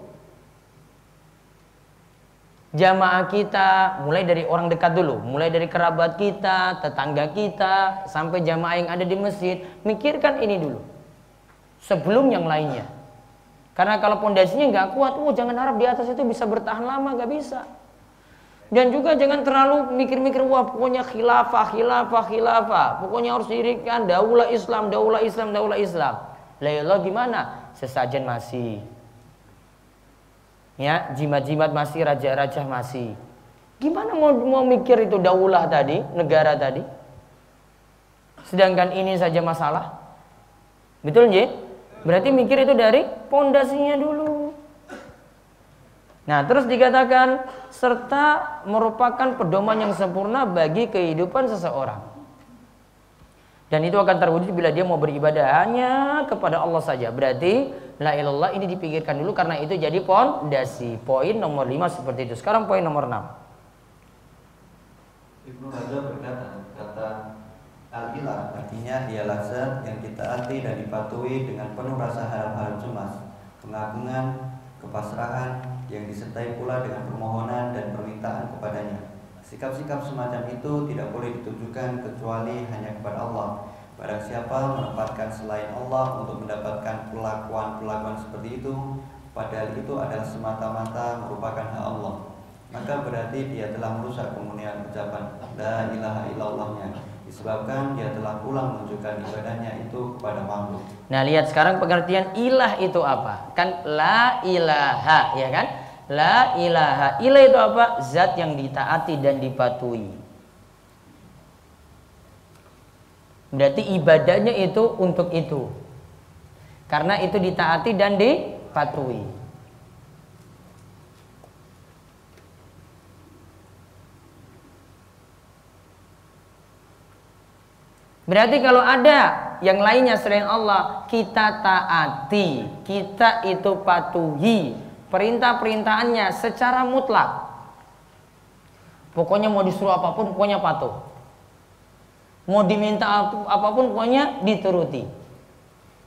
Jamaah kita mulai dari orang dekat dulu, mulai dari kerabat kita, tetangga kita, sampai jamaah yang ada di masjid, mikirkan ini dulu. Sebelum yang lainnya. Karena kalau pondasinya nggak kuat, oh jangan harap di atas itu bisa bertahan lama, nggak bisa. Dan juga jangan terlalu mikir-mikir wah pokoknya khilafah, khilafah, khilafah. Pokoknya harus dirikan daulah Islam, daulah Islam, daulah Islam. Lah gimana? Sesajen masih. Ya, jimat-jimat masih, raja-raja masih. Gimana mau mau mikir itu daulah tadi, negara tadi? Sedangkan ini saja masalah. Betul, nggih? Berarti mikir itu dari pondasinya dulu. Nah, terus dikatakan serta merupakan pedoman yang sempurna bagi kehidupan seseorang. Dan itu akan terwujud bila dia mau beribadah hanya kepada Allah saja. Berarti la ilallah ini dipikirkan dulu karena itu jadi pondasi. Poin nomor 5 seperti itu. Sekarang poin nomor 6. Ibnu Rajab berkata, kata al-ilah artinya ialah zat yang kita arti dan dipatuhi dengan penuh rasa harap-harap cemas, pengagungan, kepasrahan, yang disertai pula dengan permohonan dan permintaan kepadanya Sikap-sikap semacam itu tidak boleh ditujukan kecuali hanya kepada Allah. Barang siapa menempatkan selain Allah untuk mendapatkan perlakuan-perlakuan seperti itu, padahal itu adalah semata-mata merupakan hak Allah, maka berarti dia telah merusak kemuliaan ucapan la ilaha illallahnya. Disebabkan dia telah pulang menunjukkan ibadahnya itu kepada makhluk. Nah, lihat sekarang pengertian ilah itu apa? Kan la ilaha, ya kan? La ilaha. Ilah itu apa? Zat yang ditaati dan dipatuhi. Berarti ibadahnya itu untuk itu. Karena itu ditaati dan dipatuhi. Berarti kalau ada yang lainnya selain Allah, kita taati, kita itu patuhi, perintah-perintahannya secara mutlak. Pokoknya mau disuruh apa pun, pokoknya patuh. Mau diminta apa pun, pokoknya dituruti.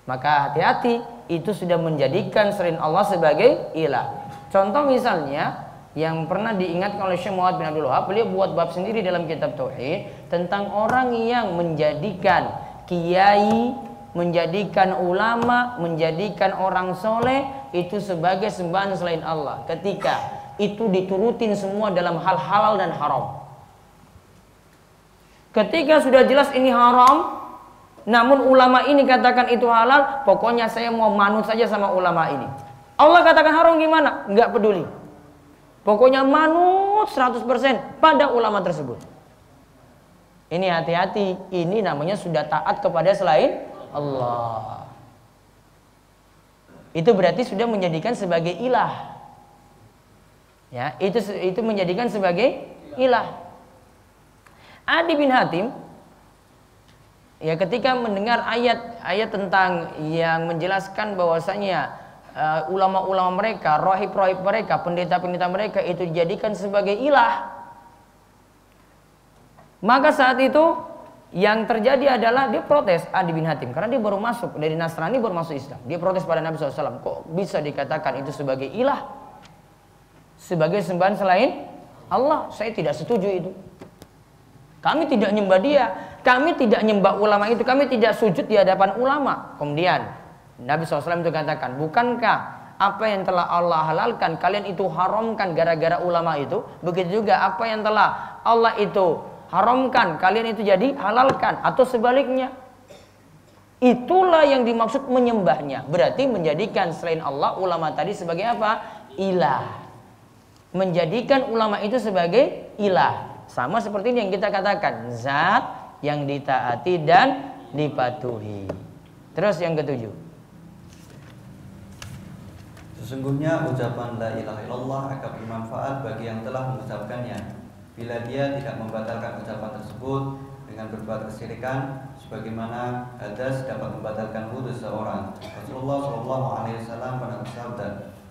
Maka hati-hati, itu sudah menjadikan selain Allah sebagai ilah. Contoh misalnya, yang pernah diingatkan oleh Syekh Muhammad bin Abdul Wahab, beliau buat bab sendiri dalam kitab Tauhid tentang orang yang menjadikan kiai menjadikan ulama, menjadikan orang soleh itu sebagai sembahan selain Allah. Ketika itu diturutin semua dalam hal halal dan haram. Ketika sudah jelas ini haram, namun ulama ini katakan itu halal, pokoknya saya mau manut saja sama ulama ini. Allah katakan haram gimana? Enggak peduli. Pokoknya manut 100% pada ulama tersebut. Ini hati-hati, ini namanya sudah taat kepada selain Allah. Itu berarti sudah menjadikan sebagai ilah. Ya, itu itu menjadikan sebagai ilah. Adi bin Hatim ya ketika mendengar ayat-ayat tentang yang menjelaskan bahwasanya uh, ulama-ulama mereka, rohib-rohib mereka, pendeta-pendeta mereka itu dijadikan sebagai ilah. Maka saat itu yang terjadi adalah dia protes Adi bin Hatim karena dia baru masuk dari Nasrani baru masuk Islam. Dia protes pada Nabi SAW. Kok bisa dikatakan itu sebagai ilah? Sebagai sembahan selain Allah? Saya tidak setuju itu. Kami tidak nyembah dia. Kami tidak nyembah ulama itu. Kami tidak sujud di hadapan ulama. Kemudian Nabi SAW itu katakan, bukankah apa yang telah Allah halalkan kalian itu haramkan gara-gara ulama itu? Begitu juga apa yang telah Allah itu haramkan, kalian itu jadi halalkan atau sebaliknya. Itulah yang dimaksud menyembahnya. Berarti menjadikan selain Allah ulama tadi sebagai apa? Ilah. Menjadikan ulama itu sebagai ilah. Sama seperti yang kita katakan, zat yang ditaati dan dipatuhi. Terus yang ketujuh. Sesungguhnya ucapan la ilaha illallah akan bermanfaat bagi yang telah mengucapkannya bila dia tidak membatalkan ucapan tersebut dengan berbuat kesyirikan sebagaimana hadas dapat membatalkan wudhu seorang. Rasulullah wasallam pernah bersabda,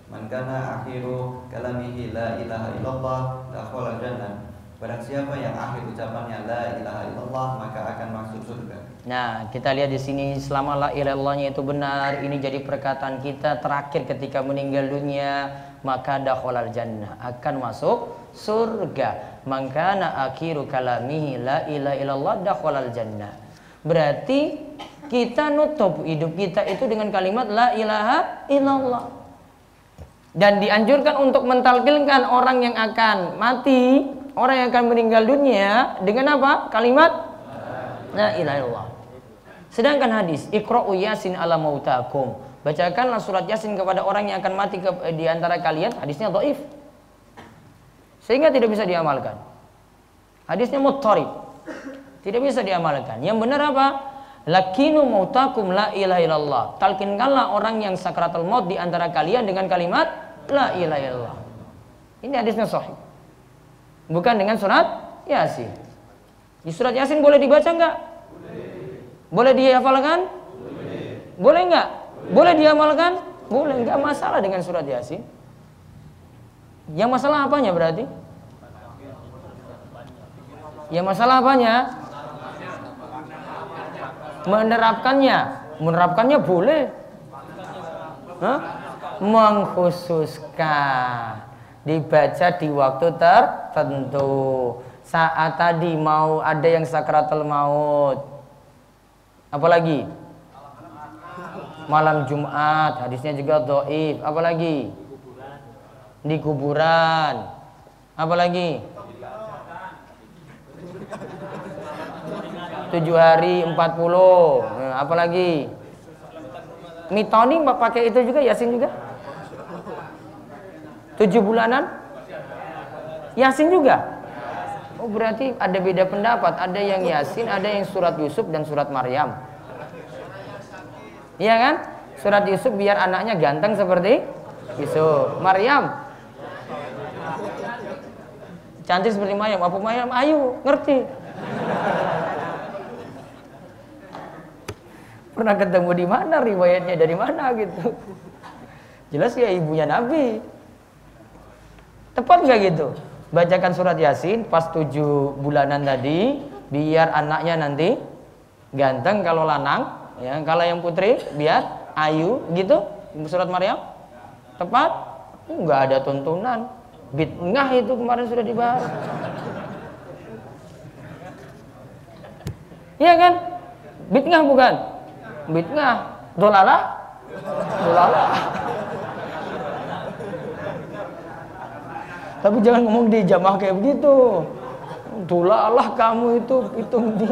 "Man kana akhiru kalamihi la ilaha illallah dakhala jannah." Barang siapa yang akhir ucapannya la ilaha illallah maka akan masuk surga. Nah, kita lihat di sini selama la ilaha illallahnya itu benar, ini jadi perkataan kita terakhir ketika meninggal dunia, maka dakhalal jannah akan masuk surga mangkana akhiru kalamihi la ilaha illallah dakhalal jannah. Berarti kita nutup hidup kita itu dengan kalimat la ilaha illallah. Dan dianjurkan untuk mentalkilkan orang yang akan mati, orang yang akan meninggal dunia dengan apa? Kalimat la ilaha illallah. Sedangkan hadis Iqra'u Yasin ala mautakum. Bacakanlah surat Yasin kepada orang yang akan mati ke, di antara kalian. Hadisnya dhaif. Sehingga tidak bisa diamalkan. Hadisnya muttarib. Tidak bisa diamalkan. Yang benar apa? Lakinu mautakum la ilaha illallah. Talkinkanlah orang yang sakratul maut di antara kalian dengan kalimat la ilaha illallah. Ini hadisnya sahih. Bukan dengan surat Yasin. Di surat Yasin boleh dibaca enggak? Boleh. Boleh dihafalkan? Boleh. Boleh enggak? Boleh diamalkan? Boleh, enggak masalah dengan surat Yasin. Yang masalah apanya berarti? Yang masalah apanya? Menerapkannya. Menerapkannya boleh. Hah? Mengkhususkan. Dibaca di waktu tertentu. Saat tadi mau ada yang sakratul maut. Apalagi? Malam Jumat, hadisnya juga doif. Apalagi? Di kuburan. Apalagi? Tujuh hari empat puluh. Apalagi? Mitoni pakai itu juga, Yasin juga? Tujuh bulanan? Yasin juga? Oh berarti ada beda pendapat. Ada yang Yasin, ada yang surat Yusuf dan surat Maryam. Iya kan? Surat Yusuf biar anaknya ganteng seperti Yusuf. Maryam cantik seperti Maryam. Apa Maryam? Ayu, ngerti. Pernah ketemu di mana riwayatnya dari mana gitu. Jelas ya ibunya Nabi. Tepat nggak gitu? bacakan surat Yasin pas tujuh bulanan tadi biar anaknya nanti ganteng kalau lanang ya kalau yang putri biar ayu gitu surat Maryam tepat nggak ada tuntunan bid'ah itu kemarin sudah dibahas Iya kan? Bid'ah bukan? Bid'ah. Dolala? Dolala. Tapi jangan ngomong di jamaah kayak begitu. Dolalah kamu itu hitung di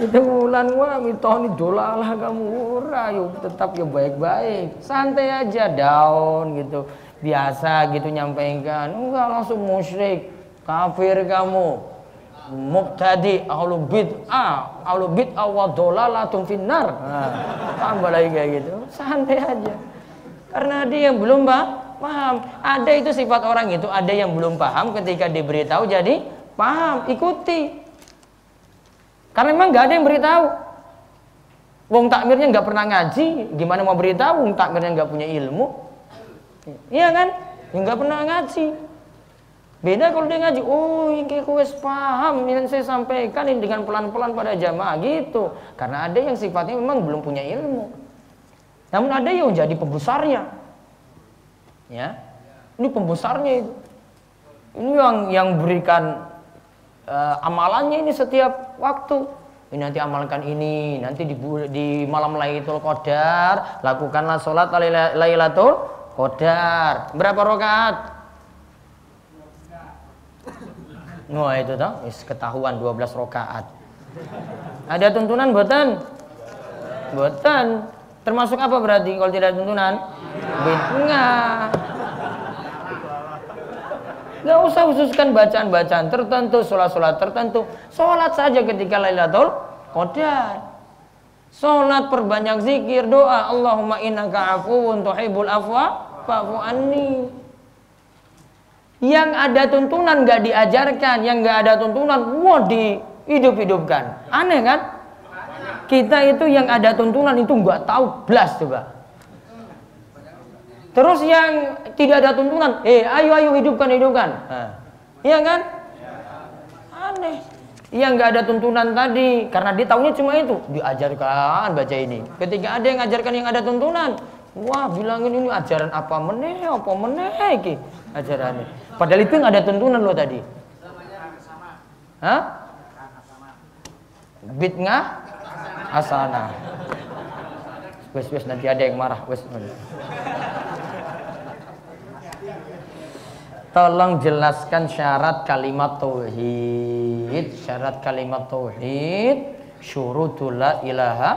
itu bulan wah mitoni dolalah kamu. Ura yuk tetap ya baik-baik. Santai aja down gitu. Biasa gitu nyampaikan. Enggak langsung musyrik. Kafir kamu. Mubtadi ahlu bid'ah. Ahlu bid'ah wa dolalatun finnar. Nah, tambah lagi kayak gitu. Santai aja. Karena dia yang belum pak paham. Ada itu sifat orang itu, ada yang belum paham ketika diberitahu jadi paham, ikuti. Karena memang nggak ada yang beritahu. Wong takmirnya nggak pernah ngaji, gimana mau beritahu? Wong takmirnya nggak punya ilmu, iya kan? Nggak pernah ngaji. Beda kalau dia ngaji, oh ini wes paham, yang saya sampaikan ini dengan pelan-pelan pada jamaah gitu. Karena ada yang sifatnya memang belum punya ilmu. Namun ada yang jadi pembesarnya ya ini pembesarnya itu ini yang yang berikan uh, amalannya ini setiap waktu ini nanti amalkan ini nanti di, di malam Lailatul Qadar lakukanlah sholat Lailatul Qadar berapa rakaat Wah itu toh, is ketahuan 12 rakaat. Ada tuntunan buatan? Buatan. Termasuk apa berarti kalau tidak tuntunan? Bid'ah. Gak usah khususkan bacaan-bacaan tertentu, sholat-sholat tertentu. Sholat saja ketika Lailatul Qadar. Sholat perbanyak zikir, doa. Allahumma innaka afuwun tuhibbul afwa fa'fu anni. Yang ada tuntunan gak diajarkan, yang gak ada tuntunan, wah dihidup-hidupkan. Aneh kan? Kita itu yang ada tuntunan itu nggak tahu belas coba. Terus yang tidak ada tuntunan, eh ayo ayo hidupkan hidupkan. Iya kan? Aneh. Yang nggak ada tuntunan tadi karena dia tahunya cuma itu diajarkan baca ini. Ketika ada yang ngajarkan yang ada tuntunan, wah bilangin ini ajaran apa meneh apa meneh ki ajarannya. Padahal itu yang ada tuntunan lo tadi. Hah? Bid'ah asana. Wes wes nanti ada yang marah wes. Tolong jelaskan syarat kalimat tauhid. Syarat kalimat tauhid syurutul la ilaha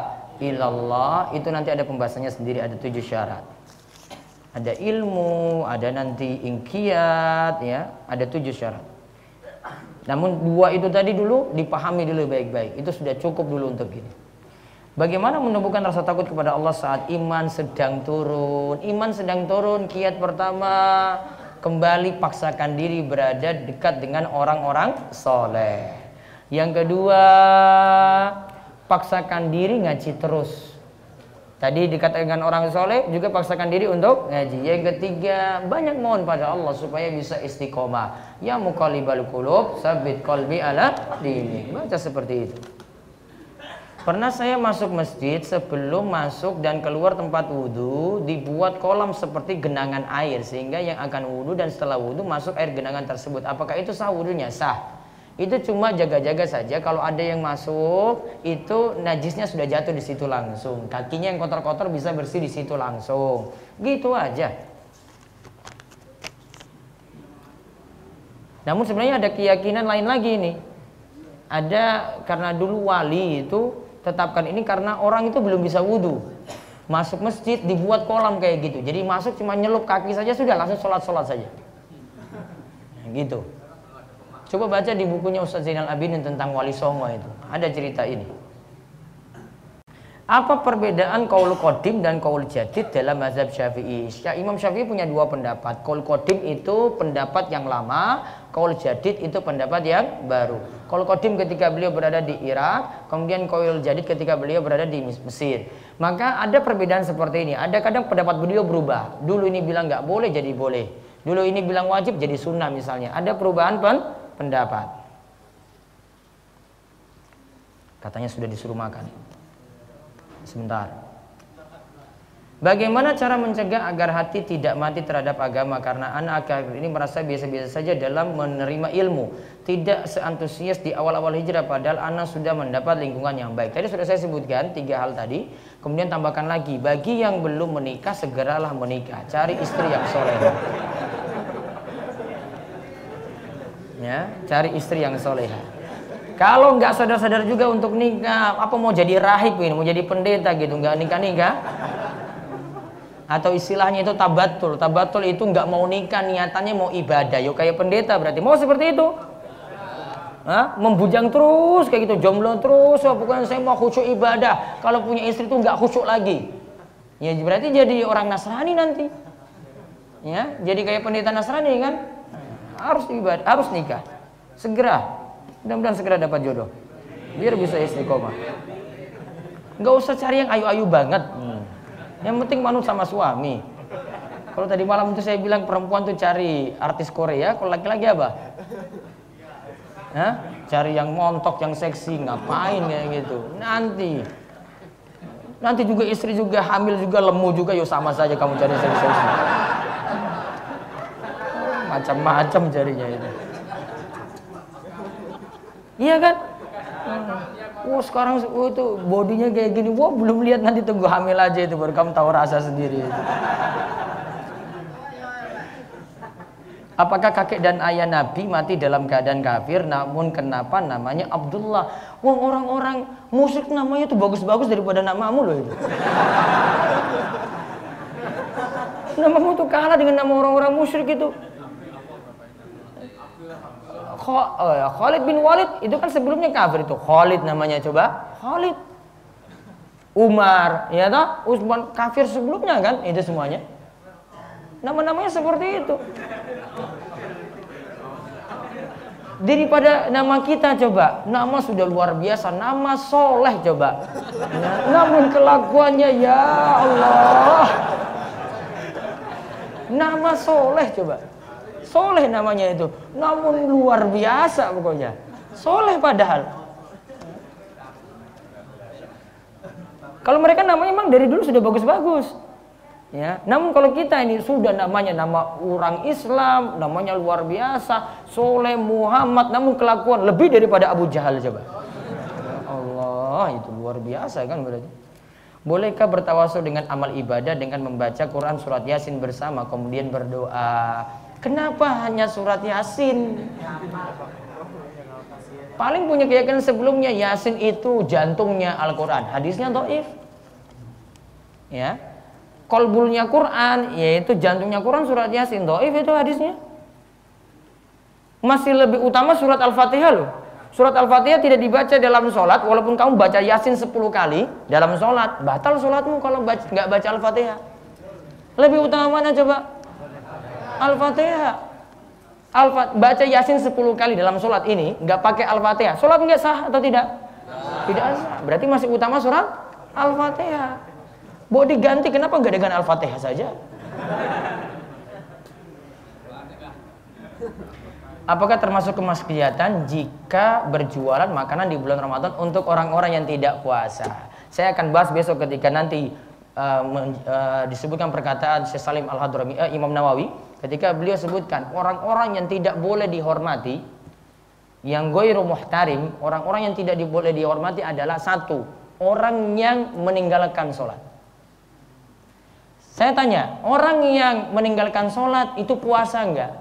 illallah itu nanti ada pembahasannya sendiri ada tujuh syarat. Ada ilmu, ada nanti ingkiat ya, ada tujuh syarat. Namun dua itu tadi dulu dipahami dulu baik-baik. Itu sudah cukup dulu untuk ini. Bagaimana menumbuhkan rasa takut kepada Allah saat iman sedang turun? Iman sedang turun, kiat pertama kembali paksakan diri berada dekat dengan orang-orang soleh. Yang kedua, paksakan diri ngaji terus. Tadi dekat dengan orang soleh juga paksakan diri untuk ngaji. Yang ketiga, banyak mohon pada Allah supaya bisa istiqomah. Ya muqallibal qulub, sabit qalbi ala dini. Baca seperti itu. Pernah saya masuk masjid sebelum masuk dan keluar tempat wudhu dibuat kolam seperti genangan air sehingga yang akan wudhu dan setelah wudhu masuk air genangan tersebut. Apakah itu sah wudhunya? Sah. Itu cuma jaga-jaga saja. Kalau ada yang masuk itu najisnya sudah jatuh di situ langsung. Kakinya yang kotor-kotor bisa bersih di situ langsung. Gitu aja. Namun sebenarnya ada keyakinan lain lagi nih ada karena dulu wali itu tetapkan ini karena orang itu belum bisa wudhu masuk masjid dibuat kolam kayak gitu. Jadi masuk cuma nyelup kaki saja sudah langsung sholat sholat saja. Gitu Coba baca di bukunya Ustaz Zainal Abidin tentang Wali Songo itu. Ada cerita ini. Apa perbedaan kaul kodim dan kaul jadid dalam mazhab syafi'i? Ya, Imam Syafi'i punya dua pendapat. Kaul kodim itu pendapat yang lama, kaul jadid itu pendapat yang baru. Kaul kodim ketika beliau berada di Irak, kemudian kaul jadid ketika beliau berada di Mesir. Maka ada perbedaan seperti ini. Ada kadang pendapat beliau berubah. Dulu ini bilang nggak boleh jadi boleh. Dulu ini bilang wajib jadi sunnah misalnya. Ada perubahan pen pendapat. Katanya sudah disuruh makan. Sebentar. Bagaimana cara mencegah agar hati tidak mati terhadap agama karena anak akhir ini merasa biasa-biasa saja dalam menerima ilmu, tidak seantusias di awal-awal hijrah padahal anak sudah mendapat lingkungan yang baik. Tadi sudah saya sebutkan tiga hal tadi, kemudian tambahkan lagi bagi yang belum menikah segeralah menikah, cari istri yang soleh ya cari istri yang soleha. Kalau nggak sadar-sadar juga untuk nikah apa mau jadi rahib ini mau jadi pendeta gitu nggak nikah nikah atau istilahnya itu tabatul tabatul itu nggak mau nikah niatannya mau ibadah. Yuk kayak pendeta berarti. Mau seperti itu? Hah? membujang terus kayak gitu. Jomblo terus oh, pokoknya saya mau khusyuk ibadah. Kalau punya istri itu nggak khusyuk lagi. Ya berarti jadi orang Nasrani nanti. Ya jadi kayak pendeta Nasrani kan harus ibadah, harus nikah. Segera. Mudah-mudahan segera dapat jodoh. Biar bisa istiqomah. Enggak usah cari yang ayu-ayu banget. Hmm. Yang penting manut sama suami. Kalau tadi malam itu saya bilang perempuan tuh cari artis Korea, kalau laki-laki apa? Hah? Cari yang montok, yang seksi, ngapain kayak gitu? Nanti. Nanti juga istri juga hamil juga lemu juga, yo sama saja kamu cari seksi macam-macam jarinya itu iya kan Wah sekarang oh, itu bodinya kayak gini. Wah belum lihat nanti tunggu hamil aja itu baru kamu tahu rasa sendiri. Itu. Apakah kakek dan ayah Nabi mati dalam keadaan kafir namun kenapa namanya Abdullah? Wah orang-orang musik namanya tuh bagus-bagus daripada namamu loh itu. Namamu tuh kalah dengan nama orang-orang musyrik itu. Oh ya, Khalid bin Walid itu kan sebelumnya kafir itu. Khalid namanya coba. Khalid. Umar, ya toh? Utsman kafir sebelumnya kan itu semuanya. Nama-namanya seperti itu. Daripada nama kita coba, nama sudah luar biasa, nama soleh coba. Ya, namun kelakuannya ya Allah. Nama soleh coba. Soleh namanya itu. Namun luar biasa pokoknya. Soleh padahal. Kalau mereka namanya memang dari dulu sudah bagus-bagus. Ya, namun kalau kita ini sudah namanya nama orang Islam, namanya luar biasa, Soleh Muhammad, namun kelakuan lebih daripada Abu Jahal coba. Allah, itu luar biasa kan berarti. Bolehkah bertawasul dengan amal ibadah dengan membaca Quran surat Yasin bersama kemudian berdoa? Kenapa hanya surat Yasin? Paling punya keyakinan sebelumnya Yasin itu jantungnya Al-Quran. Hadisnya doif. Ya. Kolbulnya Quran, yaitu jantungnya Quran surat Yasin. Doif itu hadisnya. Masih lebih utama surat Al-Fatihah loh. Surat Al-Fatihah tidak dibaca dalam sholat, walaupun kamu baca Yasin 10 kali dalam sholat, batal sholatmu kalau nggak baca Al-Fatihah. Lebih utama mana coba? Al-Fatihah. Al baca Yasin 10 kali dalam sholat ini nggak pakai Al-Fatihah. Sholat nggak sah atau tidak? Tidak sah. Berarti masih utama surat Al-Fatihah. Mau diganti kenapa nggak dengan Al-Fatihah saja? Apakah termasuk kemaksiatan jika berjualan makanan di bulan Ramadan untuk orang-orang yang tidak puasa? Saya akan bahas besok ketika nanti uh, uh, disebutkan perkataan Syekh Salim Al-Hadrami uh, Imam Nawawi ketika beliau sebutkan orang-orang yang tidak boleh dihormati Yang goiru muhtarim, orang-orang yang tidak boleh dihormati adalah satu, orang yang meninggalkan sholat. Saya tanya, orang yang meninggalkan sholat itu puasa enggak?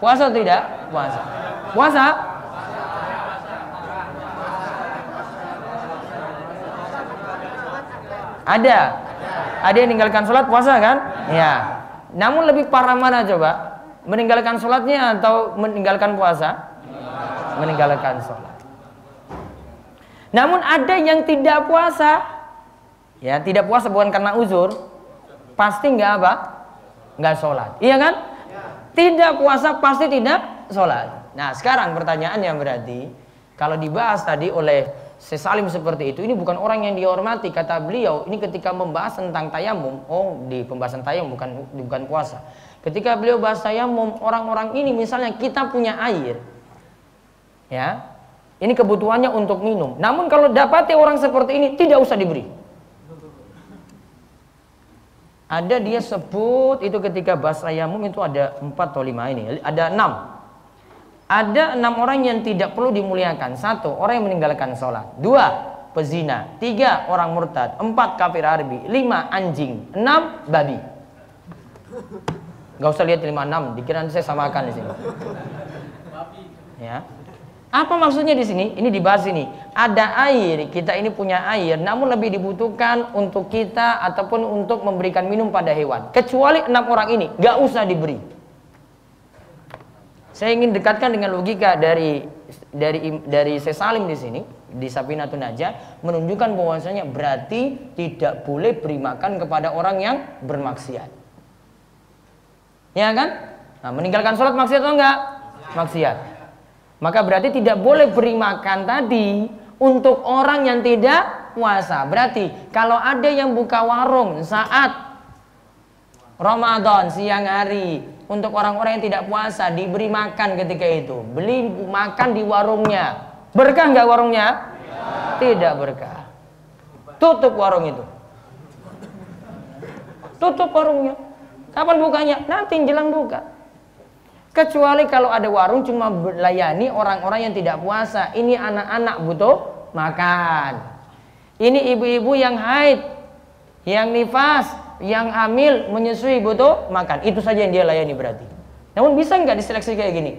Puasa tidak? Puasa. Puasa? Ada. Ada yang meninggalkan sholat puasa kan? Ya. Namun lebih parah mana coba? Meninggalkan sholatnya atau meninggalkan puasa? Meninggalkan sholat. Namun ada yang tidak puasa. Ya, tidak puasa bukan karena uzur. Pasti nggak apa? Nggak sholat. Iya kan? Tidak puasa pasti tidak sholat. Nah sekarang pertanyaannya berarti kalau dibahas tadi oleh sesalim seperti itu ini bukan orang yang dihormati kata beliau. Ini ketika membahas tentang tayamum oh di pembahasan tayamum bukan bukan puasa. Ketika beliau bahas tayamum orang-orang ini misalnya kita punya air ya ini kebutuhannya untuk minum. Namun kalau dapati orang seperti ini tidak usah diberi. Ada dia sebut itu ketika bahas tayamum itu ada empat atau lima ini. Ada enam ada enam orang yang tidak perlu dimuliakan. Satu, orang yang meninggalkan sholat. Dua, pezina. Tiga, orang murtad. Empat, kafir Arabi. Lima, anjing. Enam, babi. Gak usah lihat lima enam, dikira saya samakan di sini. Ya. Apa maksudnya di sini? Ini dibahas ini. Ada air, kita ini punya air, namun lebih dibutuhkan untuk kita ataupun untuk memberikan minum pada hewan. Kecuali enam orang ini, gak usah diberi. Saya ingin dekatkan dengan logika dari dari dari Sesalim di sini di Sapinatun Najah menunjukkan bahwasanya berarti tidak boleh beri makan kepada orang yang bermaksiat. Ya kan? Nah, meninggalkan sholat maksiat atau enggak? Maksiat. Maka berarti tidak boleh beri makan tadi untuk orang yang tidak puasa. Berarti kalau ada yang buka warung saat Ramadan siang hari untuk orang-orang yang tidak puasa diberi makan ketika itu. Beli makan di warungnya. Berkah nggak warungnya? Ya. tidak berkah. Tutup warung itu. Tutup warungnya. Kapan bukanya? Nanti jelang buka. Kecuali kalau ada warung cuma melayani orang-orang yang tidak puasa. Ini anak-anak butuh makan. Ini ibu-ibu yang haid yang nifas yang hamil menyusui butuh makan. Itu saja yang dia layani berarti. Namun bisa nggak diseleksi kayak gini?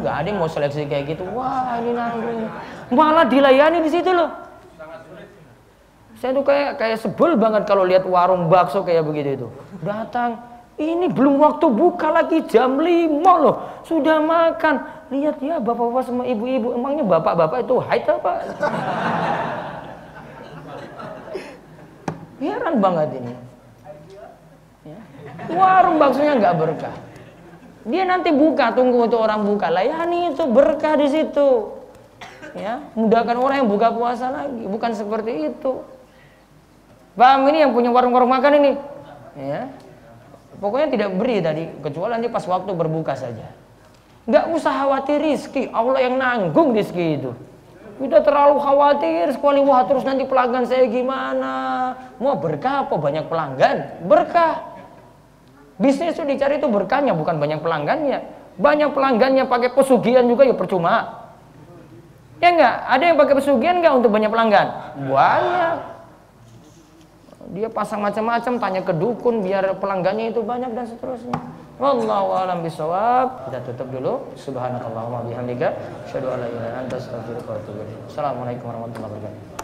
Nggak ada yang mau seleksi kayak gitu. Wah ini nanggung. Malah dilayani di situ loh. Saya tuh kayak kayak sebel banget kalau lihat warung bakso kayak begitu itu. Datang ini belum waktu buka lagi jam 5 loh. Sudah makan. Lihat ya bapak-bapak sama ibu-ibu. Emangnya bapak-bapak itu haid apa Heran banget ini. Warung baksonya nggak berkah. Dia nanti buka, tunggu untuk orang buka. Layani itu berkah di situ. Ya, mudahkan orang yang buka puasa lagi, bukan seperti itu. Paham ini yang punya warung-warung makan ini? Ya. Pokoknya tidak beri tadi, kecuali nanti pas waktu berbuka saja. Nggak usah khawatir rizki, Allah yang nanggung rizki itu. Kita terlalu khawatir sekali wah terus nanti pelanggan saya gimana? Mau berkah apa banyak pelanggan? Berkah. Bisnis itu dicari itu berkahnya bukan banyak pelanggannya. Banyak pelanggannya pakai pesugihan juga ya percuma. Ya enggak? Ada yang pakai pesugihan enggak untuk banyak pelanggan? Banyak. Dia pasang macam-macam tanya ke dukun biar pelanggannya itu banyak dan seterusnya. Wallahu a'lam bishawab. Kita tutup dulu. Subhanakallahumma bihamdika asyhadu an la. Assalamualaikum warahmatullahi wabarakatuh.